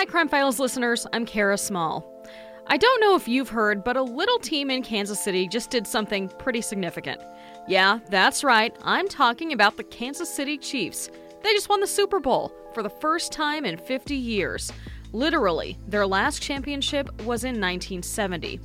Hi, Crime Files listeners. I'm Kara Small. I don't know if you've heard, but a little team in Kansas City just did something pretty significant. Yeah, that's right. I'm talking about the Kansas City Chiefs. They just won the Super Bowl for the first time in 50 years. Literally, their last championship was in 1970.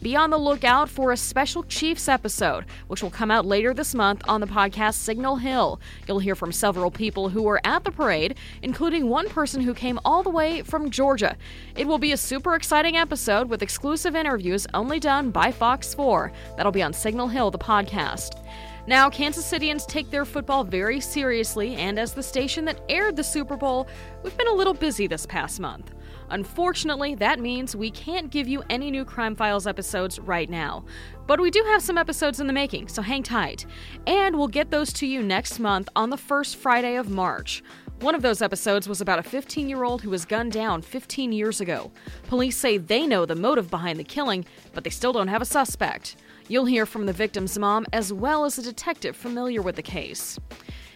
Be on the lookout for a special Chiefs episode, which will come out later this month on the podcast Signal Hill. You'll hear from several people who were at the parade, including one person who came all the way from Georgia. It will be a super exciting episode with exclusive interviews only done by Fox 4. That'll be on Signal Hill, the podcast. Now, Kansas Citians take their football very seriously, and as the station that aired the Super Bowl, we've been a little busy this past month. Unfortunately, that means we can't give you any new Crime Files episodes right now. But we do have some episodes in the making, so hang tight. And we'll get those to you next month on the first Friday of March. One of those episodes was about a 15 year old who was gunned down 15 years ago. Police say they know the motive behind the killing, but they still don't have a suspect. You'll hear from the victim's mom as well as a detective familiar with the case.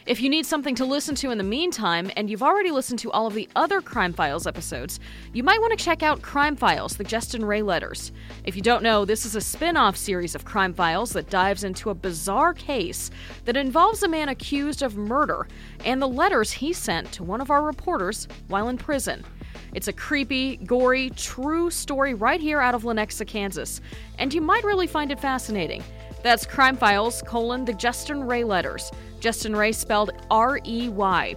If you need something to listen to in the meantime, and you've already listened to all of the other Crime Files episodes, you might want to check out Crime Files, the Justin Rey letters. If you don't know, this is a spin off series of Crime Files that dives into a bizarre case that involves a man accused of murder and the letters he sent to one of our reporters while in prison. It's a creepy, gory, true story right here out of Lenexa, Kansas, and you might really find it fascinating. That's Crime Files, colon, the Justin Rey letters. Justin Rey spelled R E Y.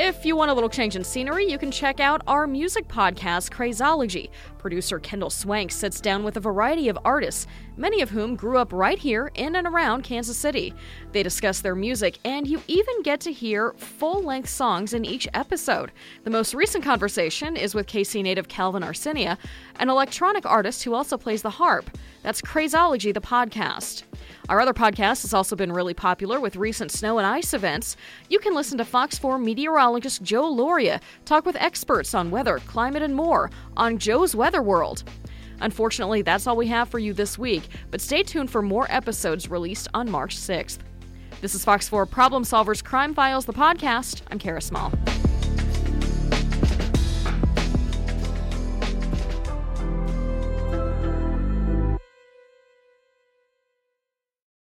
If you want a little change in scenery, you can check out our music podcast, Crazology. Producer Kendall Swank sits down with a variety of artists, many of whom grew up right here in and around Kansas City. They discuss their music, and you even get to hear full length songs in each episode. The most recent conversation is with KC native Calvin Arsenia, an electronic artist who also plays the harp. That's Crazology, the podcast. Our other podcast has also been really popular with recent snow and ice events. You can listen to Fox 4 meteorologist Joe Lauria talk with experts on weather, climate, and more on Joe's Weather World. Unfortunately, that's all we have for you this week, but stay tuned for more episodes released on March 6th. This is Fox 4 Problem Solvers Crime Files, the podcast. I'm Kara Small.